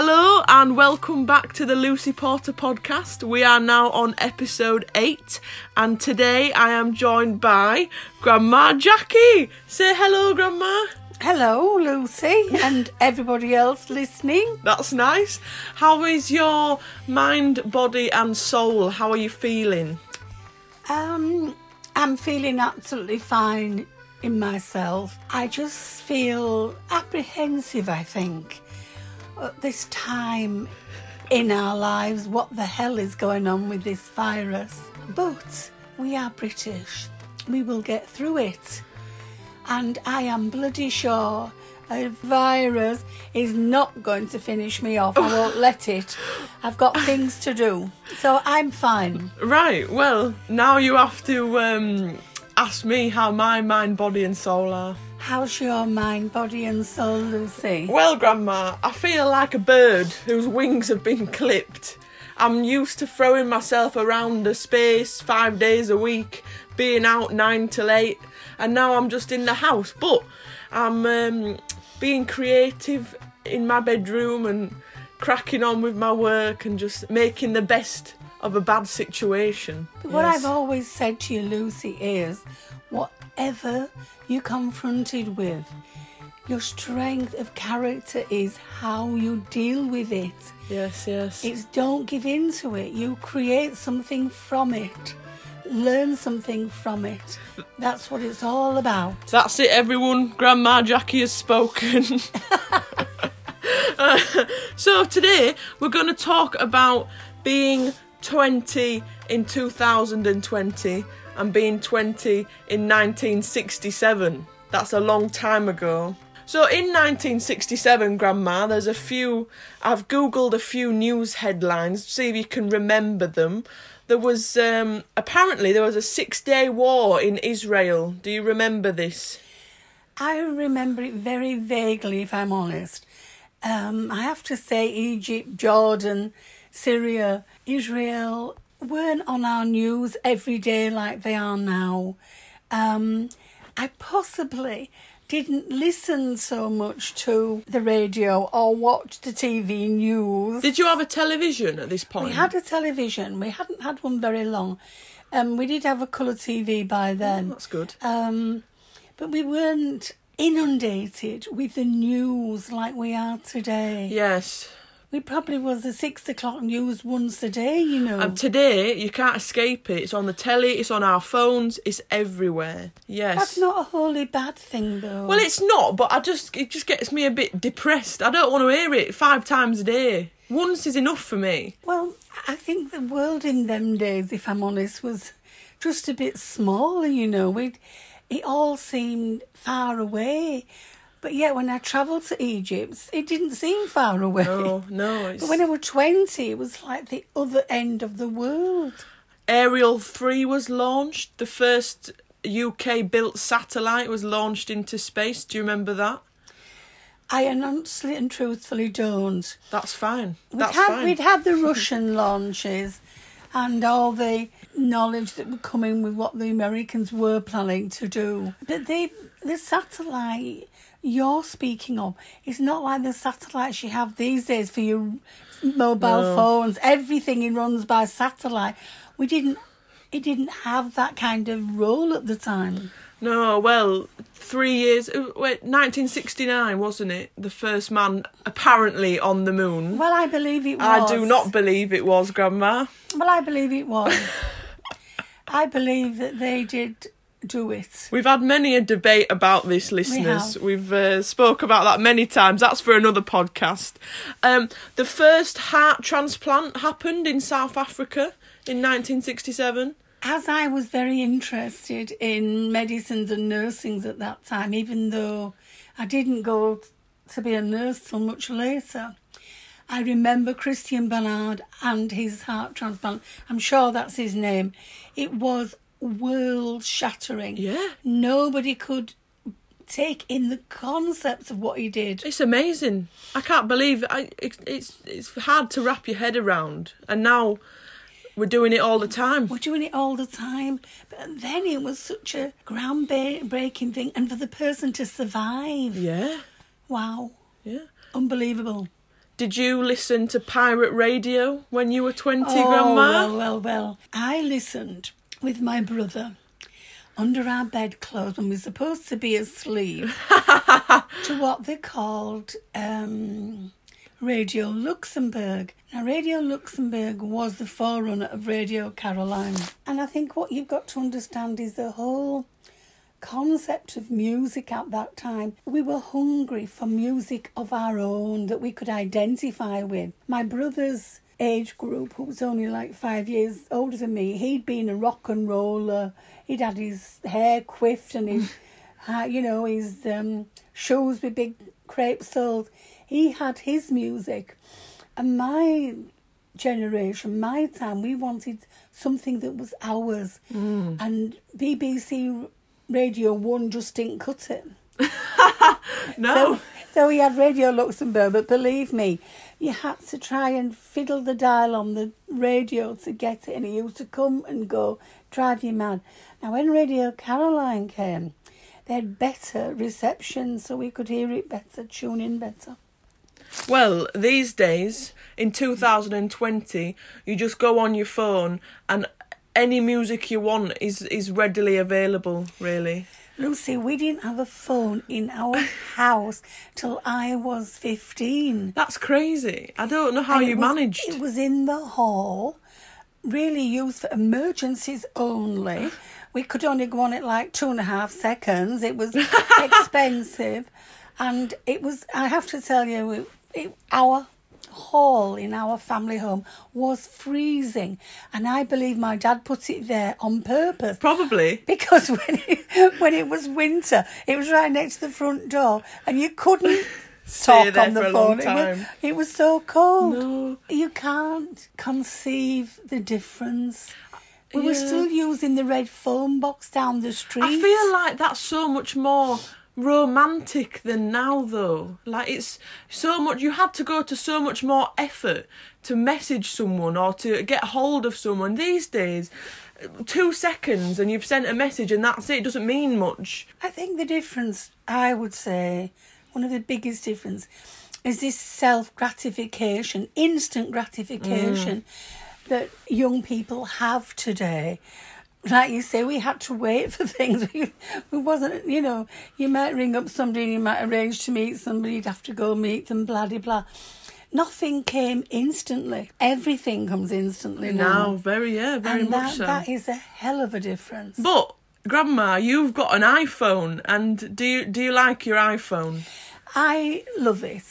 Hello and welcome back to the Lucy Porter podcast. We are now on episode 8 and today I am joined by Grandma Jackie. Say hello, Grandma. Hello, Lucy, and everybody else listening. That's nice. How is your mind, body, and soul? How are you feeling? Um, I'm feeling absolutely fine in myself. I just feel apprehensive, I think, at this time in our lives. What the hell is going on with this virus? But we are British. We will get through it. And I am bloody sure a virus is not going to finish me off. I won't let it. I've got things to do. So I'm fine. Right, well, now you have to um, ask me how my mind, body, and soul are. How's your mind, body, and soul, Lucy? Well, Grandma, I feel like a bird whose wings have been clipped. I'm used to throwing myself around the space five days a week, being out nine till eight, and now I'm just in the house. But I'm um, being creative in my bedroom and cracking on with my work and just making the best of a bad situation. But what Yes. I've always said to you, Lucy, is whatever you're confronted with, your strength of character is how you deal with it. Yes, yes. It's don't give in to it. You create something from it. Learn something from it. That's what it's all about. That's it, everyone. Grandma Jackie has spoken. Uh, so, today we're going to talk about being 20 in 2020 and being 20 in 1967. That's a long time ago. So, in 1967, Grandma, there's a few. I've googled a few news headlines, see if you can remember them. There was um, apparently there was a six-day war in Israel. Do you remember this? I remember it very vaguely, if I'm honest. Um, I have to say, Egypt, Jordan, Syria, Israel weren't on our news every day like they are now. Um, I possibly didn't listen so much to the radio or watch the TV news. Did you have a television at this point? We had a television. We hadn't had one very long. Um, we did have a colour TV by then. Oh, That's good. Um, but we weren't inundated with the news like we are today. Yes. We probably was the six o'clock news once a day, you know. And today you can't escape it. It's on the telly. It's on our phones. It's everywhere. Yes. That's not a wholly bad thing, though. Well, it's not, but I just it just gets me a bit depressed. I don't want to hear it five times a day. Once is enough for me. Well, I think the world in them days, if I'm honest, was just a bit smaller, you know. We'd, it all seemed far away. But yet, when I travelled to Egypt, it didn't seem far away. No, no. It's... But when I was 20, it was like the other end of the world. Ariel three was launched, the first UK built satellite was launched into space. Do you remember that? I honestly and truthfully don't. That's fine. We'd That's had, fine. we'd had the Russian launches and all the knowledge that would come in with what the Americans were planning to do. But they, the satellite you're speaking of It's not like the satellites you have these days for your mobile No. phones. Everything runs by satellite. We didn't. It didn't have that kind of role at the time. No, well, three years. uh, Wait, 1969, wasn't it? The first man apparently on the moon. Well, I believe it was. I do not believe it was, Grandma. Well, I believe it was. I believe that they did do it. We've had many a debate about this, listeners. have. We've uh, spoke about that many times. That's for another podcast. Um, the first heart transplant happened in South Africa in 1967. As I was very interested in medicines and nursings at that time, even though I didn't go to be a nurse till much later, I remember Christian Barnard and his heart transplant. I'm sure that's his name. It was world shattering. Yeah. Nobody could take in the concepts of what he did. It's amazing. I can't believe I, it, it's it's hard to wrap your head around, and now we're doing it all the time. We're doing it all the time. But then it was such a groundbreaking thing. And for the person to survive, Yeah, wow, yeah. unbelievable. Did you listen to pirate radio when you were 20, Oh, Grandma? well, well, well. I listened with my brother under our bedclothes and we're supposed to be asleep to what they called um, Radio Luxembourg. Now, Radio Luxembourg was the forerunner of Radio Caroline. And I think what you've got to understand is the whole concept of music at that time. We were hungry for music of our own that we could identify with. My brother's age group, who was only like five years older than me, he'd been a rock and roller. He'd had his hair quiffed and his, you know, his um, shoes with big crepe soles. He had his music. And my generation, my time, we wanted something that was ours. And BBC Radio 1 just didn't cut it. no. So, so we had Radio Luxembourg, but believe me, you had to try and fiddle the dial on the radio to get it, and it used to come and go, drive you mad. Now, when Radio Caroline came, they had better reception, so we could hear it better, tune in better. Well, these days, in 2020, you just go on your phone and any music you want is, is readily available, really. Lucy, we didn't have a phone in our house till I was 15. That's crazy. I don't know how And you it was- managed. It was in the hall, really used for emergencies only. We could only go on it like two and a half seconds. It was expensive, and it was. I have to tell you, it, it, our hall in our family home was freezing, and I believe my dad put it there on purpose. Probably. Because when it, when it was winter, it was right next to the front door, and you couldn't talk on the phone. It was, it was so cold. No. You can't conceive the difference. We were still using the red phone box down the street. I feel like that's so much more romantic than now though. Like it's so much you had to go to so much more effort to message someone or to get hold of someone these days. Two seconds and you've sent a message and that's it it doesn't mean much. I think the difference, I would say, one of the biggest difference is this self gratification, instant gratification mm. that young people have today. Like you say, we had to wait for things. We, we wasn't, you know, you might ring up somebody and you might arrange to meet somebody, you'd have to go meet them, blah, blah, blah. Nothing came instantly. Everything comes instantly now now. very yeah very and much that, so that is a hell of a difference. but grandma you've got an iphone and do you do you like your iphone I love it.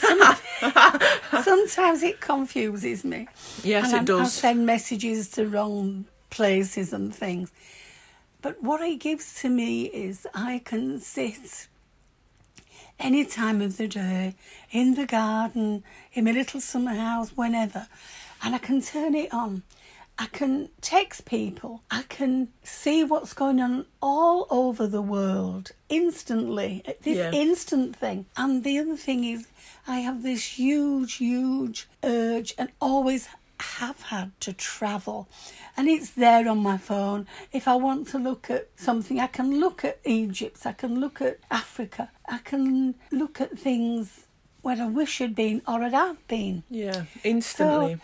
Some- sometimes it confuses me. yes and it I, I does send messages to wrong places and things. But what it gives to me is I can sit any time of the day in the garden, in my little summer house, whenever, and I can turn it on. I can text people. I can see what's going on all over the world instantly. This Yeah. instant thing. And the other thing is, I have this huge, huge urge and always have had to travel. And it's there on my phone. If I want to look at something, I can look at Egypt, I can look at Africa, I can look at things where I wish I'd been or had have been. yeah instantly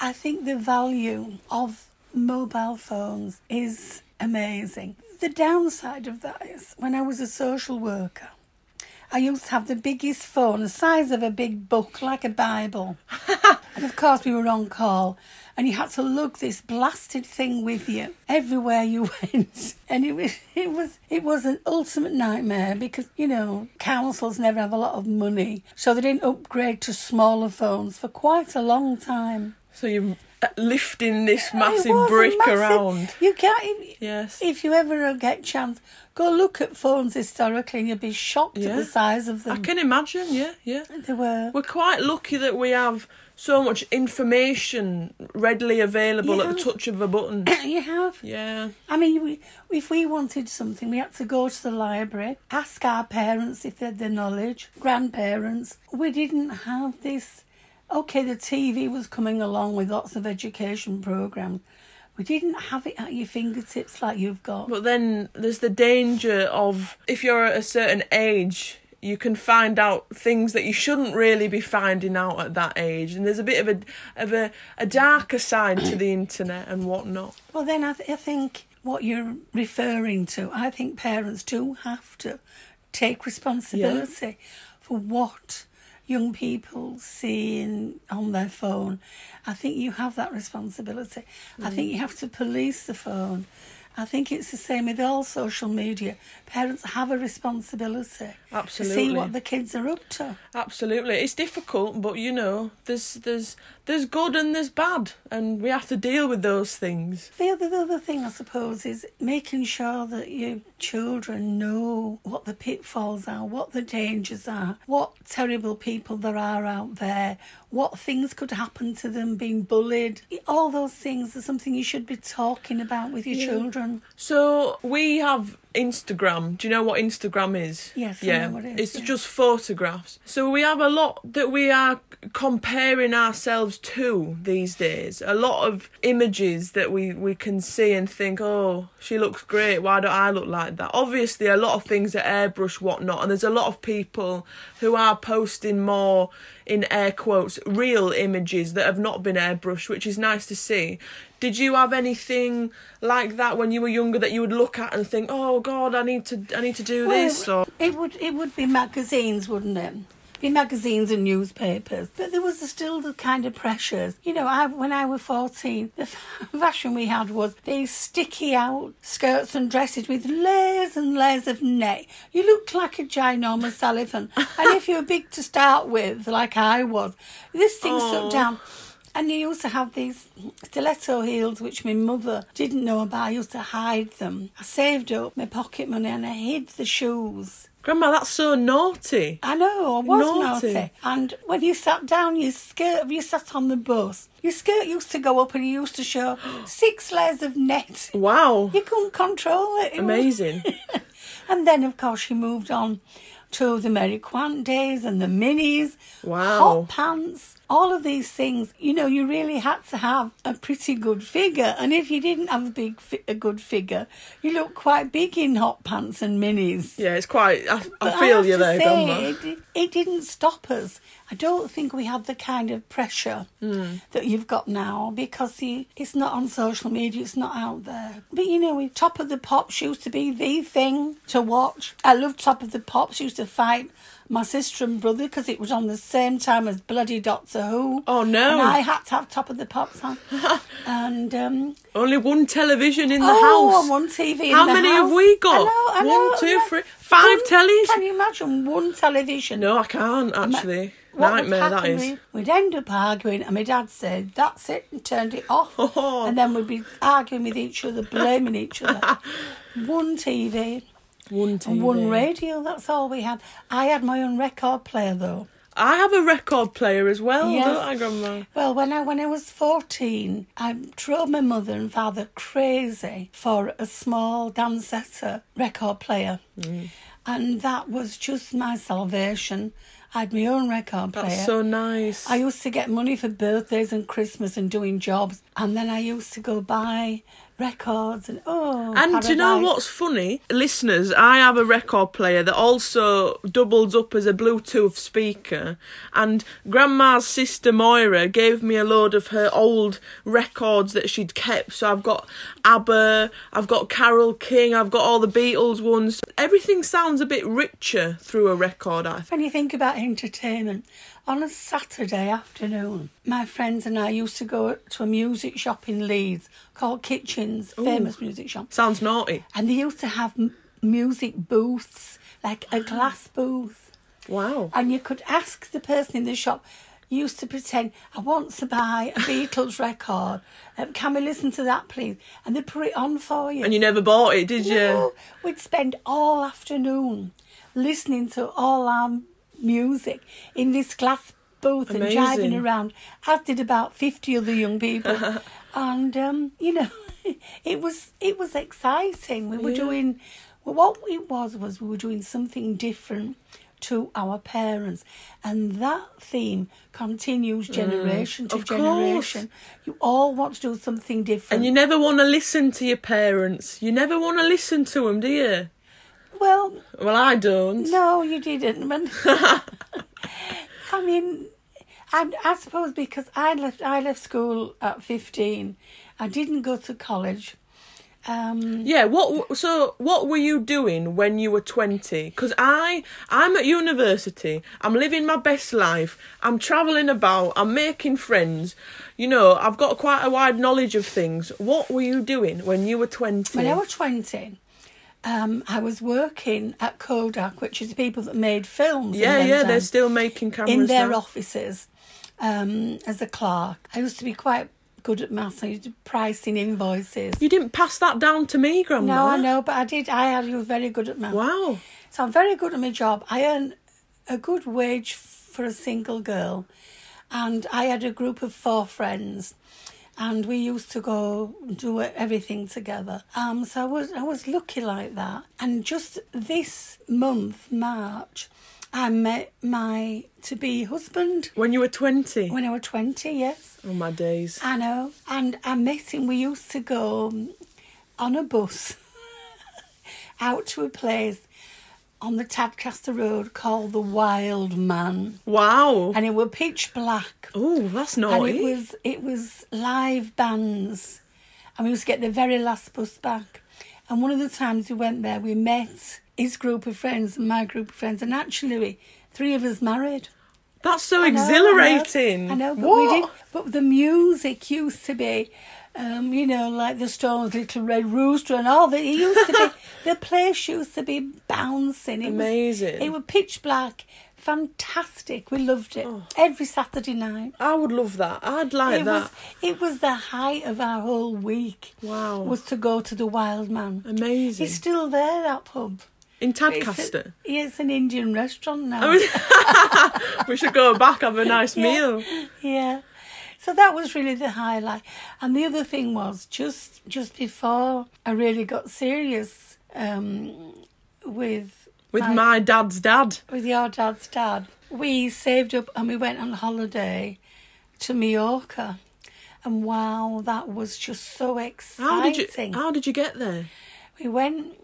I think the value of mobile phones is amazing. The downside of that is when I was a social worker, I used to have the biggest phone, the size of a big book, like a Bible. and of course, we were on call, and you had to lug this blasted thing with you everywhere you went. And it was, it was, it was an ultimate nightmare because you know councils never have a lot of money, so they didn't upgrade to smaller phones for quite a long time. so uh, lifting this massive brick massive- around You can't. If, yes if you ever get chance, go look at phones historically, and you'll be shocked Yeah. at the size of them. I can imagine, yeah, yeah. They were. We're quite lucky that we have so much information readily available at the touch of a button. You have. Yeah, I mean, we, if we wanted something, we had to go to the library, ask our parents if they had the knowledge, grandparents. We didn't have this. Okay, the TV was coming along with lots of education programs. We didn't have it at your fingertips like you've got. but then there's the danger of if you're at a certain age you can find out things that you shouldn't really be finding out at that age, and there's a bit of a of a, a darker side to the internet and whatnot. Well, then I, th- I think what you're referring to, I think parents do have to take responsibility for what young people seeing on their phone. I think you have that responsibility. I think mm. you have to police the phone. I think it's the same with all social media. Parents have a responsibility to see what the kids are up to. Absolutely, it's difficult, but you know, there's there's there's good and there's bad, and we have to deal with those things. The other, the other thing, I suppose, is making sure that your children know what the pitfalls are, what the dangers are, what terrible people there are out there, what things could happen to them being bullied. All those things are something you should be talking about with your children. So we have Instagram. Do you know what Instagram is? Yes, Yeah, it is, it's yeah. just photographs. So we have a lot that we are comparing ourselves to these days. A lot of images that we we can see and think, oh, she looks great. Why don't I look like that? Obviously, a lot of things are airbrush, whatnot, and there's a lot of people who are posting more in air quotes real images that have not been airbrushed, which is nice to see. Did you have anything like that when you were younger that you would look at and think, "Oh God, I need to, I need to do this"? Or it would it would be magazines, wouldn't it? Be magazines and newspapers, but there was still the kind of pressures. You know, I when I was fourteen, the fashion we had was these sticky out skirts and dresses with layers and layers of net. You looked like a ginormous elephant, and if you were big to start with, like I was, this thing Aw. stuck down. And you used to have these stiletto heels, which my mother didn't know about. I used to hide them. I saved up my pocket money and I hid the shoes. Grandma, that's so naughty. I know, I was Naughty. naughty. And when you sat down, your skirt, you sat on the bus, your skirt used to go up and you used to show six layers of net. Wow, You couldn't control it. It was- amazing. and then, of course, she moved on to the Mary Quant days and the minis, Wow. hot pants, all of these things. You know, you really had to have a pretty good figure. And if you didn't have a big, fi- a good figure, you looked quite big in hot pants and minis. Yeah, it's quite. I, I feel have you there, say, It, it didn't stop us. I don't think we had the kind of pressure Hmm. that you've got now because you, it's not on social media, it's not out there. But you know, we- Top of the Pops used to be the thing to watch. I loved Top of the Pops, used to fight my sister and brother because it was on the same time as bloody Doctor Who. Oh, no. And I had to have Top of the Pops on. and um, Only one television in the oh, house. and one TV in How many house. have we got? I know, I know, One, two, know. three, five One- tellies? Can you imagine one television? No, I can't actually. What Nightmare that is. is we'd end up arguing, and my dad said, "That's it," and turned it off. Oh. And then we'd be arguing with each other, blaming each other. one TV One TV. and one radio. That's all we had. I had my own record player though. I have a record player as well, Yes. don't I, Grandma? Well, when I when I was fourteen, I drove my mother and father crazy for a small Dansette record player, Mm. and that was just my salvation. I had my own record player. That's so nice. I used to get money for birthdays and Christmas and doing jobs, and then I used to go buy records and oh. And do you know what's funny? Listeners, I have a record player that also doubles up as a Bluetooth speaker. And Grandma's sister Moira gave me a load of her old records that she'd kept. So I've got ABBA, I've got Carole King, I've got all the Beatles ones. Everything sounds a bit richer through a record, I think. When you think about entertainment, on a Saturday afternoon, my friends and I used to go to a music shop in Leeds called Kitchens, famous music shop. Sounds naughty. And they used to have m- music booths, like a glass booth. Wow. And you could ask the person in the shop, used to pretend, I want to buy a Beatles record. Um, can we listen to that, please? And they put it on for you. And you never bought it, did you? No, we'd spend all afternoon listening to all our music in this glass booth and Amazing. driving around, as did about 50 other young people. and, um, you know, it was it was exciting. We were Yeah. doing, well, what it was, was we were doing something different to our parents. And that theme continues generation to Mm, course. generation. You all want to do something different. And you never want to listen to your parents. You never want to listen to them, do you? Well, Well, I don't. no, you didn't. I mean, I, I suppose because I left, I left school at fifteen. I didn't go to college. Um, Yeah, what so what were you doing when you were 20? Cuz I I'm at university. I'm living my best life. I'm traveling about. I'm making friends. You know, I've got quite a wide knowledge of things. What were you doing when you were 20? when I was twenty, um, I was working at Kodak, which is the people that made films. yeah, yeah, they're still making cameras in their now. offices um, as a clerk. I used to be quite good at maths. I used to pricing invoices. You didn't pass that down to me, grandma. No, I know, but I did. I had you very good at maths. Wow. So I'm very good at my job. I earn a good wage for a single girl, and I had a group of four friends, and we used to go do everything together. Um, so I was I was lucky like that. And just this month, March, I met my to be husband When you were 20. when I was twenty. Yes. Oh my days. I know. And I met him. We used to go um, on a bus out to a place on the Tadcaster Road called the Wild Man. Wow. And it were pitch black. Oh, that's And it was it was live bands. And we used to get the very last bus back. And one of the times we went there we met his group of friends and my group of friends and actually three of us married. That's so I know, exhilarating. I know, I know but what? we did. But the music used to be, um, you know, like the Stones' "Little Red Rooster" and all that. It used to be. the place used to be bouncing. It Amazing. Was, it was pitch black, fantastic. We loved it every Saturday night. I would love that. I'd like it that. was. It was the height of our whole week. Wow. Was to go to the Wild Man. Amazing. It's still there. That pub. In It's, a- Tadcaster. yeah, it's an Indian restaurant now. Oh, we should go back, have a nice Yeah. meal. Yeah. So that was really the highlight. And the other thing was just just before I really got serious um, with With my dad's dad. with your dad's dad, we saved up and we went on holiday to Mallorca. And wow, that was just so exciting. How did you how did you get there? We went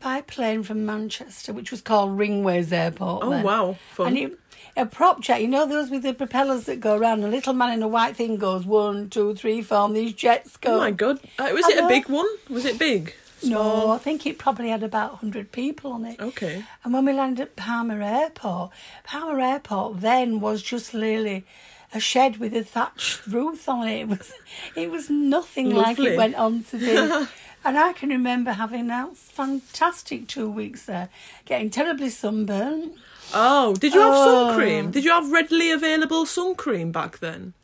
by plane from Manchester, which was called Ringways Airport. Oh then. wow, fun. And it, a prop jet, you know those with the propellers that go around. A little man in a white thing goes one, two, three, four, and these jets go. oh my god. Uh, was I it a big one? Was it big? No, I think it probably had about 100 people on it. Okay. And when we landed at Palma Airport, Palma Airport then was just literally a shed with a thatched roof on it. It was, it was nothing like it went on to be. and I can remember having that fantastic two weeks there, getting terribly sunburned. Oh, did you have sun Oh. cream? Did you have readily available sun cream back then?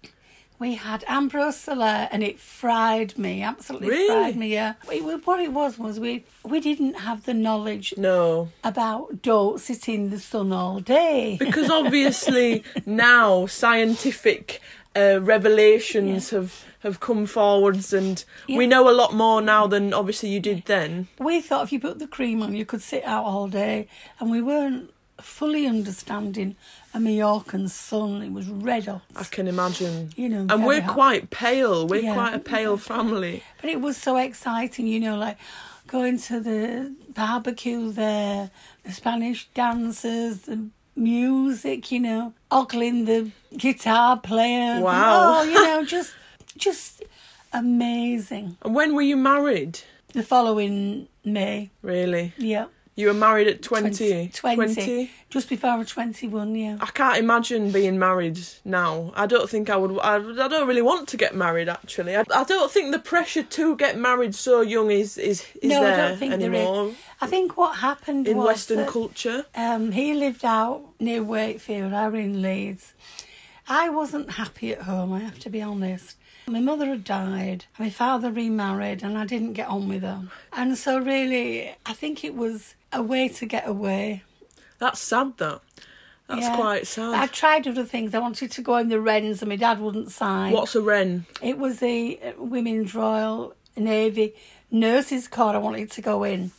We had Ambre Solaire and it fried me, absolutely Really? fried me. Yeah, it, what it was was we we didn't have the knowledge No. about don't sit in the sun all day. Because obviously now scientific uh, revelations have have come forwards and we know a lot more now than obviously you did then. We thought if you put the cream on, you could sit out all day, and we weren't fully understanding a Mallorcan sun. It was red hot, I can imagine. you know. And we're hot. quite pale. We're Yeah. quite a pale family. But it was so exciting, you know, like going to the barbecue there, the Spanish dancers, the music, you know, ogling the guitar player. Wow. Oh, you know, just just amazing. And when were you married? The following May, Really? yeah. You were married at 20? 20. Just before I was 21, yeah. I can't imagine being married now. I don't think I would. I, I don't really want to get married. Actually, I, I don't think the pressure to get married so young is is, is no, there I don't think anymore there is. I think what happened in was Western that, culture. Um, he lived out near Wakefield. I were in Leeds. I wasn't happy at home. I have to be honest. My mother had died. My father remarried, and I didn't get on with her. And so, really, I think it was a way to get away. That's sad. That that's Yeah. quite sad. I tried other things. I wanted to go in the Wrens, and my dad wouldn't sign. What's a wren? It was the uh, Women's Royal Navy Nurses Corps I wanted to go in.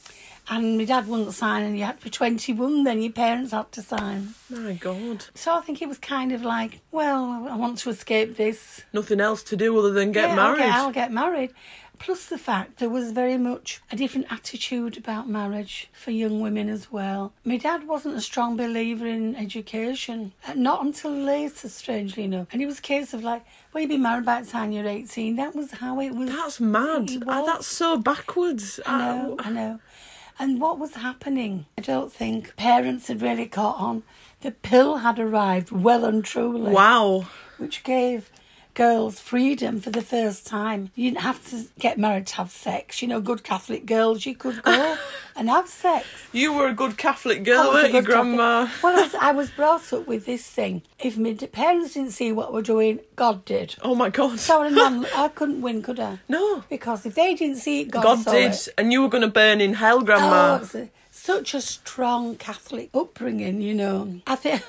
And my dad wouldn't sign, and you had to be 21, then your parents had to sign. My God. So I think it was kind of like, well, I want to escape this. Nothing else to do other than get Yeah, married. I'll get, I'll get married. Plus the fact there was very much a different attitude about marriage for young women as well. My dad wasn't a strong believer in education, uh, not until later, strangely enough. And it was a case of like, well, you be married by the time you're 18. That was how it was. That's mad. Ah, that's so backwards. I know, I know. And what was happening? I don't think parents had really caught on. The pill had arrived well and truly Wow. which gave girls freedom for the first time. You didn't have to get married to have sex. You know, good Catholic girls, you could go and have sex. You were a good Catholic girl, weren't you, good Catholic- Grandma? Well, I was, I was brought up with this thing. If my parents didn't see what we're doing, God did. Oh my God. So I couldn't win, could I? no. Because if they didn't see it, God, God did, it. and you were going to burn in hell, Oh, Grandma. a, such a strong Catholic upbringing, you know. I think,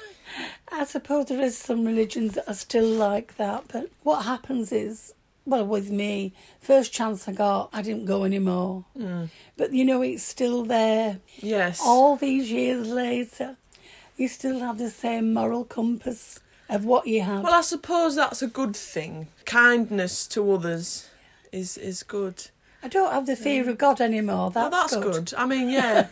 I suppose there is some religions that are still like that, but what happens is, well, with me, first chance I got, I didn't go anymore. Mm. But you know, it's still there. yes. All these years later, you still have the same moral compass of what you have. Well, I suppose that's a good thing. Kindness to others is is good. I don't have the fear of God anymore. Well, That's, that's good. I mean, yeah,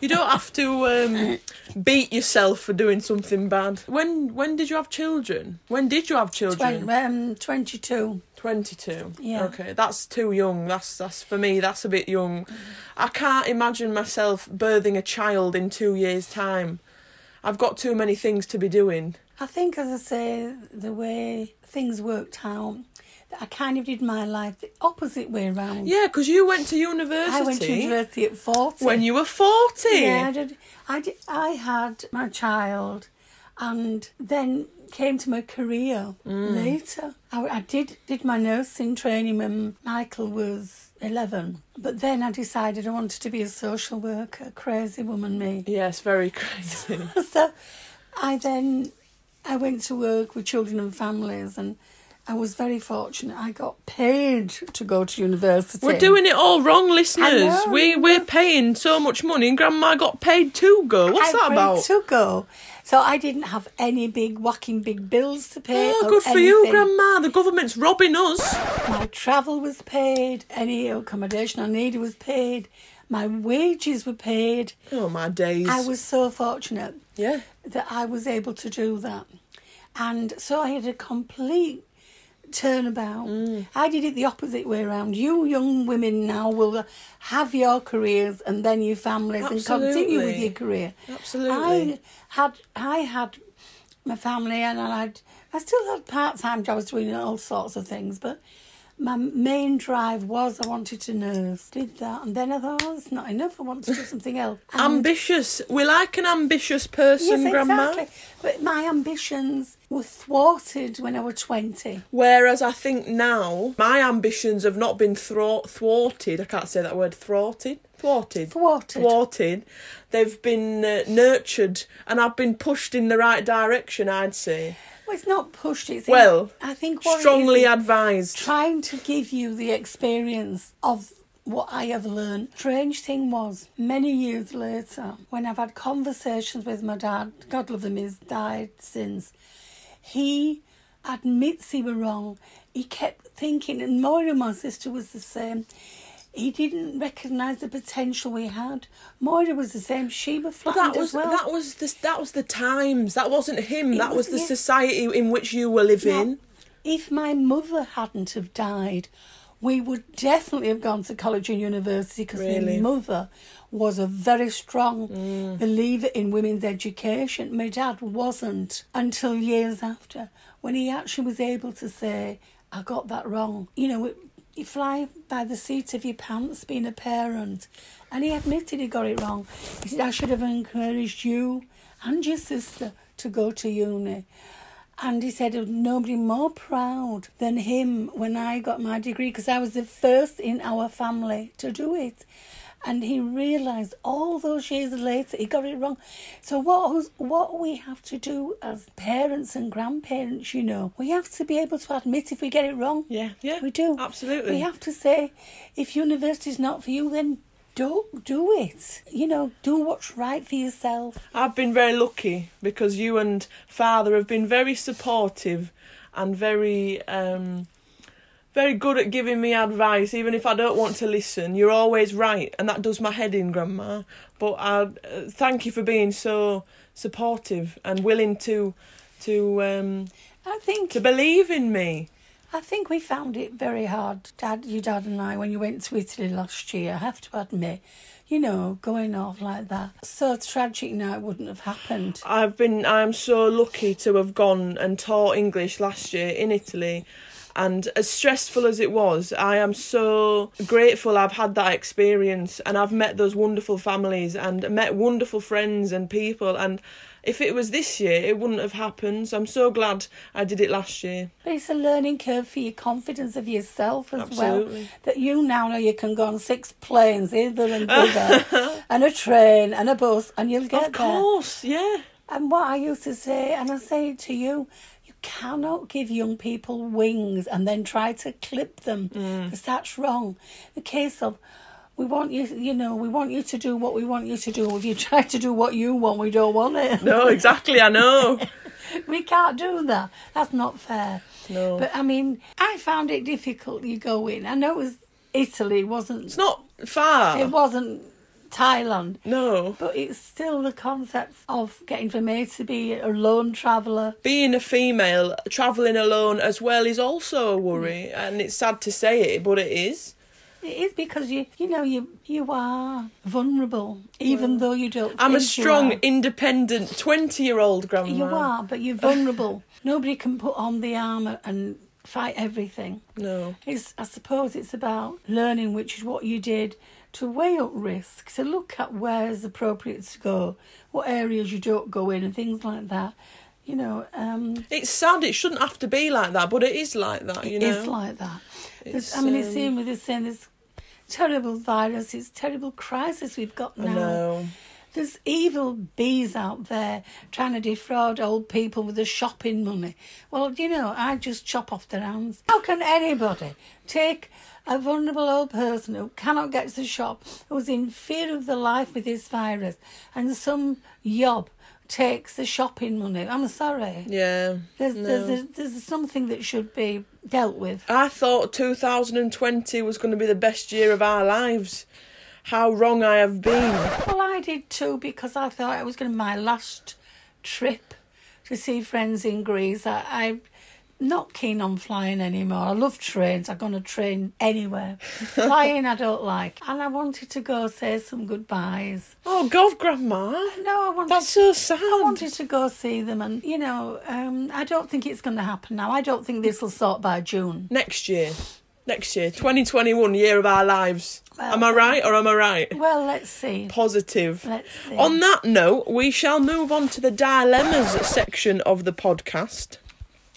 you don't have to um, beat yourself for doing something bad. When when did you have children? When did you have children? Twen- um, 22. Twenty-two. Yeah. Okay, that's too young. That's that's for me. That's a bit young. I can't imagine myself birthing a child in two years' time. I've got too many things to be doing. I think, as I say, the way things worked out, I kind of did my life the opposite way around. Yeah, because you went to university. I went to university at 40. when you were forty. Yeah, I did. I, did, I had my child and then came to my career Mm. later. I, I did, did my nursing training when Michael was 11. But then I decided I wanted to be a social worker, crazy woman me. Yes, very crazy. so I then I went to work with children and families and I was very fortunate. I got paid to go to university. We're doing it all wrong, listeners. we we're paying so much money, and Grandma got paid to go. What's I that paid about? to go. So I didn't have any big whacking big bills to pay. Oh, or good for you. Grandma. The government's robbing us. My travel was paid. Any accommodation I needed was paid. My wages were paid. Oh my days. I was so fortunate yeah. that I was able to do that. And so I had a complete turnabout. Mm. I did it the opposite way around. You young women now will have your careers and then your families and continue with your career. Absolutely. I had I had my family and I had I still had part time jobs doing all sorts of things, but my main drive was I wanted to nurse. Did that and then I thought, oh, it's not enough. I want to do something else. And- ambitious. We like an ambitious person, Yes, Grandma. exactly. But my ambitions were thwarted when I was 20. Whereas I think now my ambitions have not been thwart- thwarted. I can't say that word. Thwarted. Thwarted. Thwarted. Thwarted. They've been uh, nurtured, and I've been pushed in the right direction. I'd say. Well, it's not pushed. It's Well, I think Strongly is, is advised. trying to give you the experience of what I have learned. Strange thing was, many years later, when I've had conversations with my dad, God love him, he's died since, he admits he were wrong. He kept thinking, and Moira, my sister, was the same. He didn't recognise the potential we had. Moira was the same. She was flattened that was as well. that was the that was the times. That wasn't him. It that was, was- the yeah. society in which you were living. Now, if my mother hadn't have died, we would definitely have gone to college and university because Really? my mother was a very strong Mm. believer in women's education. My dad wasn't until years after when he actually was able to say, I got that wrong. You know, it, you fly by the seat of your pants being a parent. And he admitted he got it wrong. He said, I should have encouraged you and your sister to go to uni. And he said, nobody more proud than him when I got my degree because I was the first in our family to do it. And he realised all those years later he got it wrong. So what was, what we have to do as parents and grandparents, you know, we have to be able to admit if we get it wrong. Yeah, yeah, we do. absolutely. We have to say, if university's not for you, then don't do it. You know, do what's right for yourself. I've been very lucky because you and father have been very supportive and very um very good at giving me advice even if I don't want to listen. You're always right and that does my head in grandma. But I uh, thank you for being so supportive and willing to to um I think to believe in me. I think we found it very hard, Dad, your dad and I, when you went to Italy last year. I have to admit, you know, going off like that. So tragic now it wouldn't have happened. I've been I'm so lucky to have gone and taught English last year in Italy and as stressful as it was I am so grateful I've had that experience and I've met those wonderful families and met wonderful friends and people and if it was this year it wouldn't have happened so I'm so glad I did it last year But it's a learning curve for your confidence of yourself as Absolutely. well. That you now know you can go on six planes, either and bigger, and a train and a bus, and you'll get of there. Of course yeah And what I used to say, and I say it to you cannot give young people wings and then try to clip them mm. because that's wrong. The case of we want you, you know, we want you to do what we want you to do. If you try to do what you want, we don't want it. no exactly I know we can't do that. That's not fair. No. But I mean, I found it difficult. You go in. I know it was Italy, wasn't it's not far it? Wasn't Thailand. no But it's still the concept of getting from A to B, a lone traveller. being a female traveling alone as well is also a worry mm. and it's sad to say it but it is It is because you, you know, you you are vulnerable, even though you don't. I'm a strong, independent 20 year old grandma. You are, but you're vulnerable. Nobody can put on the armour and fight everything. No. It's, I suppose it's about learning, which is what you did, to weigh up risk, to look at where is appropriate to go, what areas you don't go in, and things like that. You know, um, It's sad, it shouldn't have to be like that, but it is like that, you it know. it is like that. It's, I mean, it's um, same with this saying this terrible virus, it's terrible crisis we've got now. There's evil bees out there trying to defraud old people with the shopping money. Well, you know, I just chop off their hands. How can anybody take a vulnerable old person who cannot get to the shop, who's in fear of the life with this virus, and some yob takes the shopping money? I'm sorry. Yeah. There's, no. there's, there's something that should be dealt with. I thought 2020 was going to be the best year of our lives. How wrong I have been. Well, I did too because I thought it was going to be my last trip to see friends in Greece. I, I'm not keen on flying anymore. I love trains. I'm going to train anywhere. flying, I don't like. And I wanted to go say some goodbyes. Oh, God, Grandma. No, I wanted. That's so sad. I wanted to go see them, and you know, um, I don't think it's going to happen now. I don't think this will sort by June. Next year. Next year. 2021, year of our lives. Well, am I right or am I right? Well, let's see. Positive. Let's see. On that note, we shall move on to the dilemmas section of the podcast.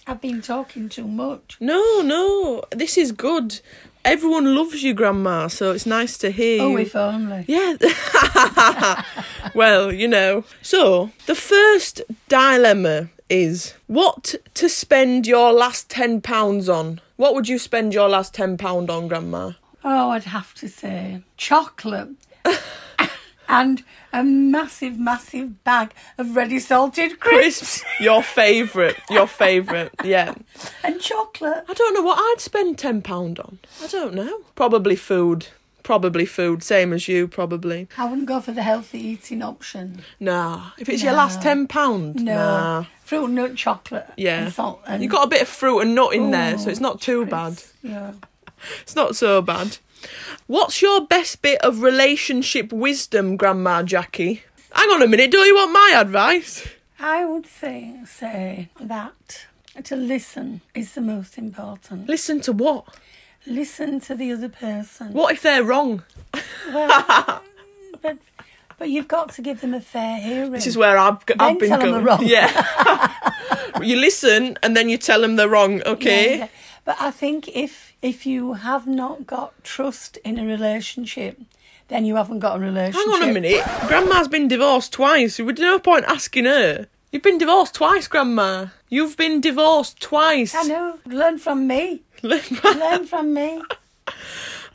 I've been talking too much. No, no, this is good. Everyone loves you, Grandma, so it's nice to hear Oh, you. if only. Yeah. well, you know. So, the first dilemma is what to spend your last £10 on. What would you spend your last £10 on, Grandma? Oh, I'd have to say chocolate. and a massive, massive bag of ready salted crisps Crisps, your favourite. Your favourite, yeah. and chocolate. I don't know what I'd spend £10 on. I don't know. Probably food. Probably food. Same as you, probably. I wouldn't go for the healthy eating option. Nah. If it's your last £10, No. nah. Fruit, nut, chocolate. Yeah. And salt. And You got a bit of fruit and nut in there, so it's not too bad. Yeah. It's not so bad. What's your best bit of relationship wisdom, Grandma Jackie? Hang on a minute, do you want my advice? I would say say that to listen is the most important. Listen to what? Listen to the other person. What if they're wrong? Well, but but you've got to give them a fair hearing. This is where I've, I've been going. wrong. Yeah. you listen and then you tell them they're wrong, okay? Yeah, yeah. But I think if if you have not got trust in a relationship, then you haven't got a relationship. Hang on a minute. Grandma's been divorced twice. There's no point asking her. You've been divorced twice, Grandma. You've been divorced twice. I know. Learn from me. Learn from me.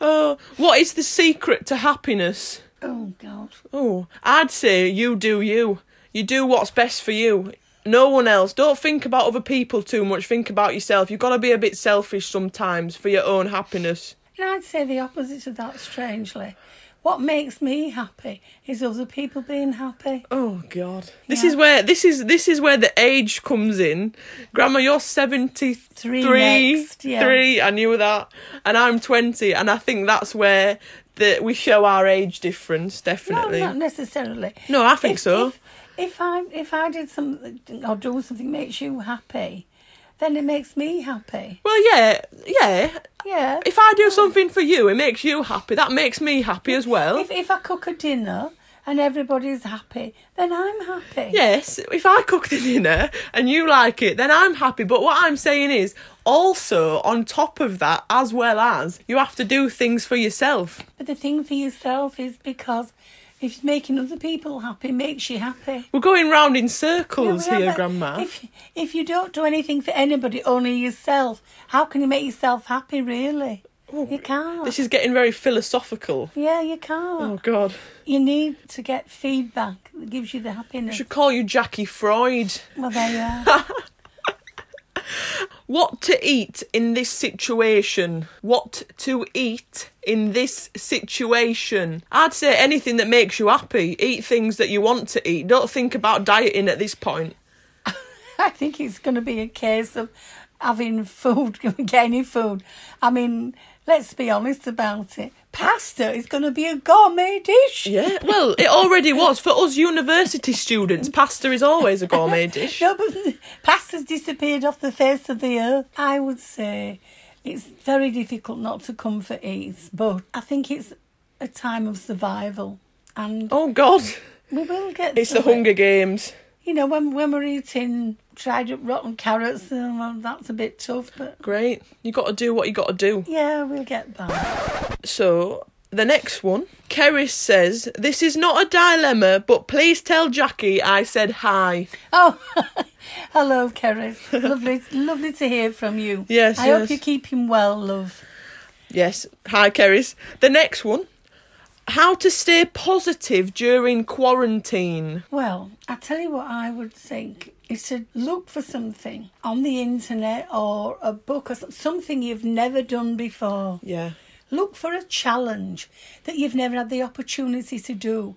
Oh, what is the secret to happiness? Oh God. Oh, I'd say you do you. You do what's best for you. No one else. Don't think about other people too much. Think about yourself. You've got to be a bit selfish sometimes for your own happiness. And I'd say the opposite of that. Strangely, what makes me happy is other people being happy. Oh God. This is where this is this is where the age comes in. Grandma, you're seventy Three yeah. Three. I knew that, and I'm twenty, and I think that's where the we show our age difference. No, Definitely. not necessarily. No, I think If- so. If, if I if I did something or do something makes you happy, then it makes me happy. Well, yeah, yeah. Yeah. If I do something for you, it makes you happy. That makes me happy as well. If if I cook a dinner and everybody's happy, then I'm happy. Yes, if I cook the dinner and you like it, then I'm happy. But what I'm saying is, also, on top of that, as well as, you have to do things for yourself. But the thing for yourself is because if making other people happy makes you happy. We're going round in circles Yeah, here, Grandma. If if you don't do anything for anybody, only yourself, how can you make yourself happy? Really, oh, you can't. This is getting very philosophical. yeah, you can't. Oh, God. You need to get feedback that gives you the I happiness. should call you Jackie Freud. Well, there you are. What to eat in this situation? What to eat in this situation? I'd say anything that makes you happy. Eat things that you want to eat. Don't think about dieting at this point. I think it's going to be a case of having food, getting food. I mean, let's be honest about it. Pasta is going to be a gourmet dish. Yeah, well, it already was. For us university students, pasta is always a gourmet dish. No, but pasta's disappeared off the face of the earth. I would say it's very difficult not to comfort eats, but I think it's a time of survival. And Oh, God. we will get It's the it. Hunger Games. You know, when, when we're eating dried up rotten carrots, uh, well, that's a bit tough, but Great. You got to do what you got to do. yeah, we'll get by. So, the next one. Keris says, This is not a dilemma, but please tell Jackie I said hi. Oh, hello, Kerry. lovely, lovely to hear from you. Yes, I yes. hope you keep him well, love. Yes. Hi, Keris. The next one. How to stay positive during quarantine. Well, I tell you what I would think is to look for something on the internet or a book or something you've never done before. Yeah. Look for a challenge that you've never had the opportunity to do.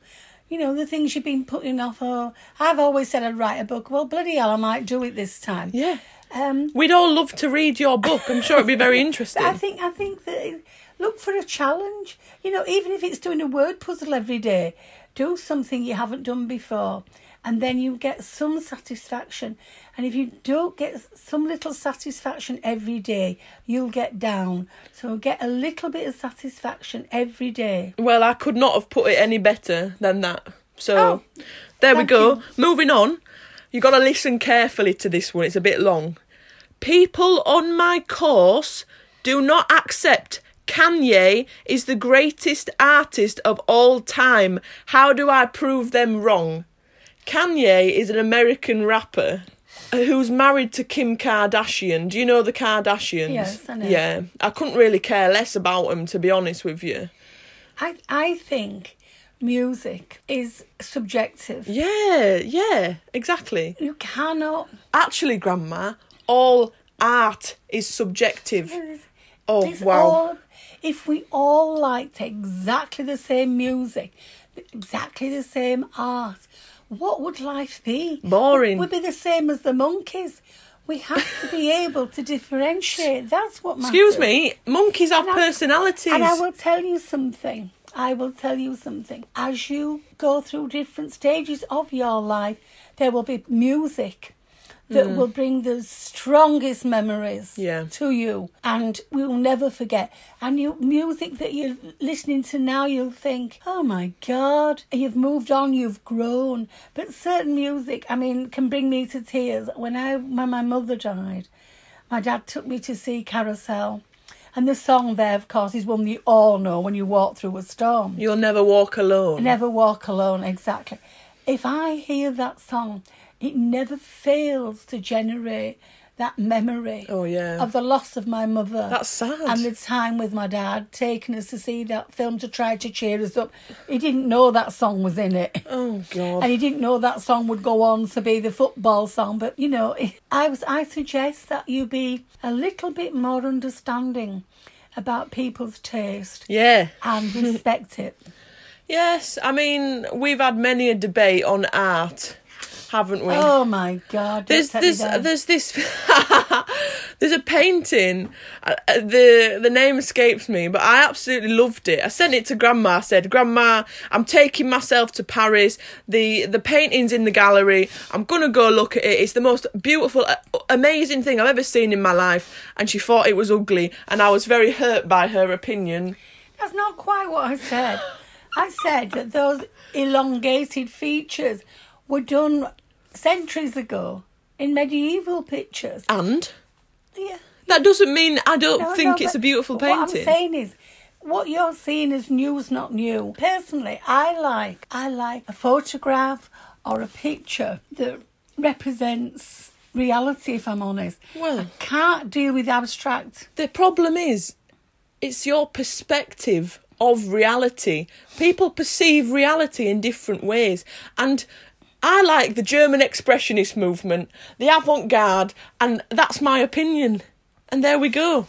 You know, the things you've been putting off. Oh, I've always said I'd write a book. Well, bloody hell, I might do it this time. Yeah. Um, We'd all love to read your book. I'm sure it'd be very interesting. I think I think that look for a challenge. You know, even if it's doing a word puzzle every day, do something you haven't done before, and then you get some satisfaction. And if you don't get some little satisfaction every day, you'll get down. So get a little bit of satisfaction every day. Well, I could not have put it any better than that. So, Oh, there we go. you. Moving on. you've got to listen carefully to this one. It's a bit long. People on my course do not accept Kanye is the greatest artist of all time. How do I prove them wrong? Kanye is an American rapper who's married to Kim Kardashian. Do you know the Kardashians? Yes, I know. Yeah, I couldn't really care less about them to be honest with you. I I think music is subjective. Yeah, yeah, exactly. You cannot. Actually, Grandma, all art is subjective. Oh, It's wow. all, if we all liked exactly the same music, exactly the same art, what would life be? Boring. We'd be the same as the monkeys. We have to be able to differentiate. That's what matters. Excuse me, monkeys have And I- personalities. And I will tell you something. I will tell you something. As you go through different stages of your life, there will be music that mm. will bring the strongest memories. Yeah. to you and we'll never forget. And you music that you're listening to now, you'll think, oh my God, you've moved on, you've grown. But certain music, I mean, can bring me to tears. When I when my mother died, my dad took me to see Carousel. And the song there, of course, is one you all know when you walk through a storm. You'll never walk alone. Never walk alone, exactly. If I hear that song, it never fails to generate that memory Oh yeah. of the loss of my mother. That's sad. And the time with my dad taking us to see that film to try to cheer us up. He didn't know that song was in it. oh god. And he didn't know that song would go on to be the football song. But you know, I was I suggest that you be a little bit more understanding about people's taste yeah. and respect it. Yes. I mean, we've had many a debate on art, haven't we? Oh my God! There's this. There's this. there's a painting. Uh, uh, the the name escapes me, but I absolutely loved it. I sent it to Grandma. I said, "Grandma, I'm taking myself to Paris. the The painting's in the gallery. I'm gonna go look at it. It's the most beautiful, uh, amazing thing I've ever seen in my life." And she thought it was ugly, and I was very hurt by her opinion. That's not quite what I said. I said that those elongated features were done centuries ago in medieval pictures. And Yeah. that doesn't mean I don't No, think no, it's a beautiful What I'm painting. saying is, what you're seeing is new is not new. Personally, I like I like a photograph or a picture that represents reality. If I'm honest, Well- I can't deal with abstract. the problem is it's your perspective of reality people perceive reality in different ways and i like the german expressionist movement the avant-garde and that's my opinion. And there we go.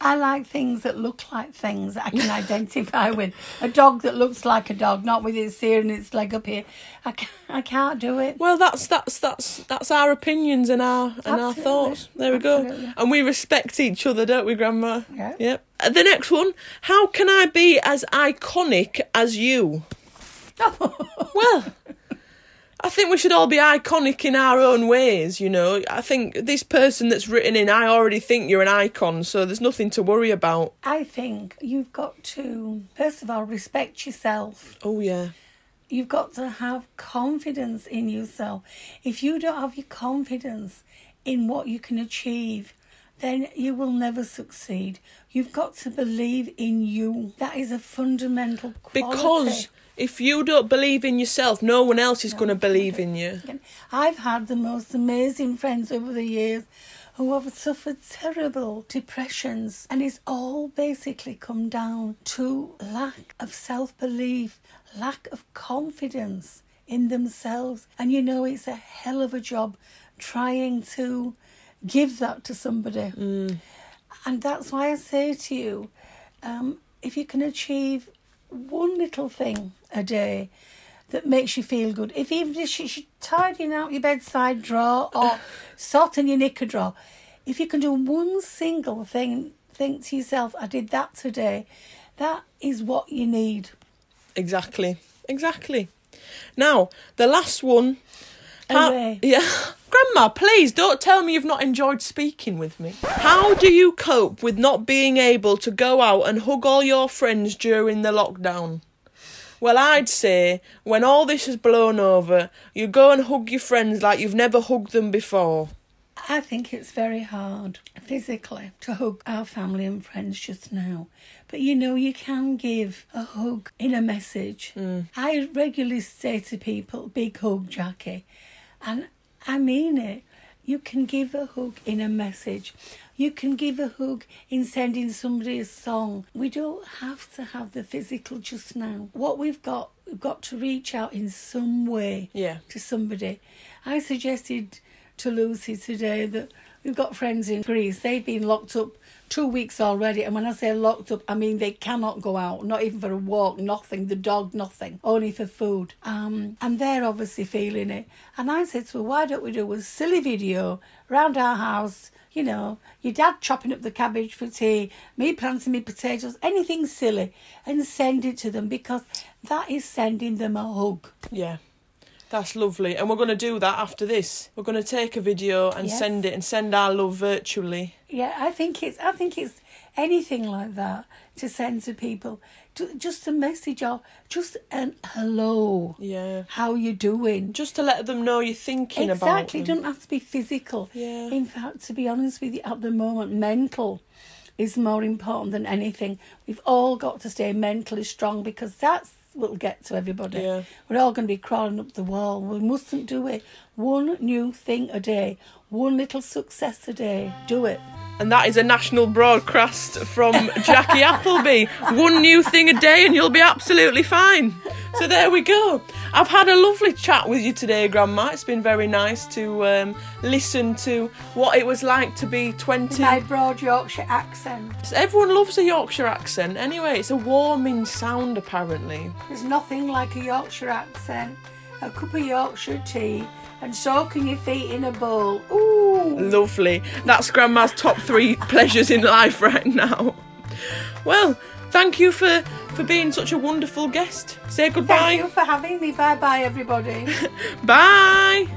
I like things that look like things that I can identify with. A dog that looks like a dog, not with its ear and its leg up here. I can't, I can't do it. well that's that's that's that's our opinions and our and our thoughts. There we go. And we respect each other don't we grandma? Yeah. yep. Uh, the next one. How can i be as iconic as you? Well, I think we should all be iconic in our own ways, you know. I think this person that's written in, I already think you're an icon, so there's nothing to worry about. I think you've got to, first of all, respect yourself. Oh, yeah. You've got to have confidence in yourself. If you don't have your confidence in what you can achieve, then you will never succeed. You've got to believe in you. That is a fundamental quality. Because if you don't believe in yourself, no one else is going to believe in you. I've had the most amazing friends over the years who have suffered terrible depressions, and it's all basically come down to lack of self belief, lack of confidence in themselves. And you know, it's a hell of a job trying to give that to somebody. And that's why I say to you um, if you can achieve one little thing a day that makes you feel good, if even if you're tidying out your bedside drawer or sorting your knicker drawer, if you can do one single thing, think to yourself, I did that today, that is what you need. Exactly. Exactly. Now, the last one. How- yeah. Grandma, please don't tell me you've not enjoyed speaking with me. How do you cope with not being able to go out and hug all your friends during the lockdown? Well, I'd say when all this has blown over, you go and hug your friends like you've never hugged them before. I think it's very hard physically to hug our family and friends just now. But you know, you can give a hug in a message. Mm. I regularly say to people, big hug, Jackie. And I mean it. You can give a hug in a message. You can give a hug in sending somebody a song. We don't have to have the physical just now. What we've got, we've got to reach out in some way Yeah. to somebody. I suggested to Lucy today that we've got friends in Greece. They've been locked up two weeks already. And when I say locked up, I mean they cannot go out, not even for a walk, nothing, the dog, nothing, only for food. Um, and they're obviously feeling it. And I said to her, why don't we do a silly video round our house? You know, your dad chopping up the cabbage for tea, me planting me potatoes, anything silly, and send it to them because that is sending them a hug. Yeah. That's lovely. And we're going to do that after this. We're going to take a video and Yes. send it and send our love virtually. Yeah, I think it's I think it's anything like that to send to people. To, just a message or just an hello. Yeah. How you doing? Just to let them know you're thinking exactly. about them. Doesn't have to be physical. Yeah. In fact, to be honest with you, at the moment, mental is more important than anything. We've all got to stay mentally strong because that's will get to everybody. Yeah. We're all going to be crawling up the wall. We mustn't do it. One new thing a day, one little success a day. Do it. And that is a national broadcast from Jackie Appleby. One new thing a day and you'll be absolutely fine. So there we go. I've had a lovely chat with you today, Grandma. It's been very nice to um, listen to what it was like to be 20. My broad Yorkshire accent. Everyone loves a Yorkshire accent. Anyway, it's a warming sound, apparently. There's nothing like a Yorkshire accent. A cup of Yorkshire tea and soaking your feet in a bowl. Ooh. Lovely. That's Grandma's top three pleasures in life right now. Well, thank you for, for being such a wonderful guest. Say goodbye. Thank you for having me. Bye bye, everybody. Bye.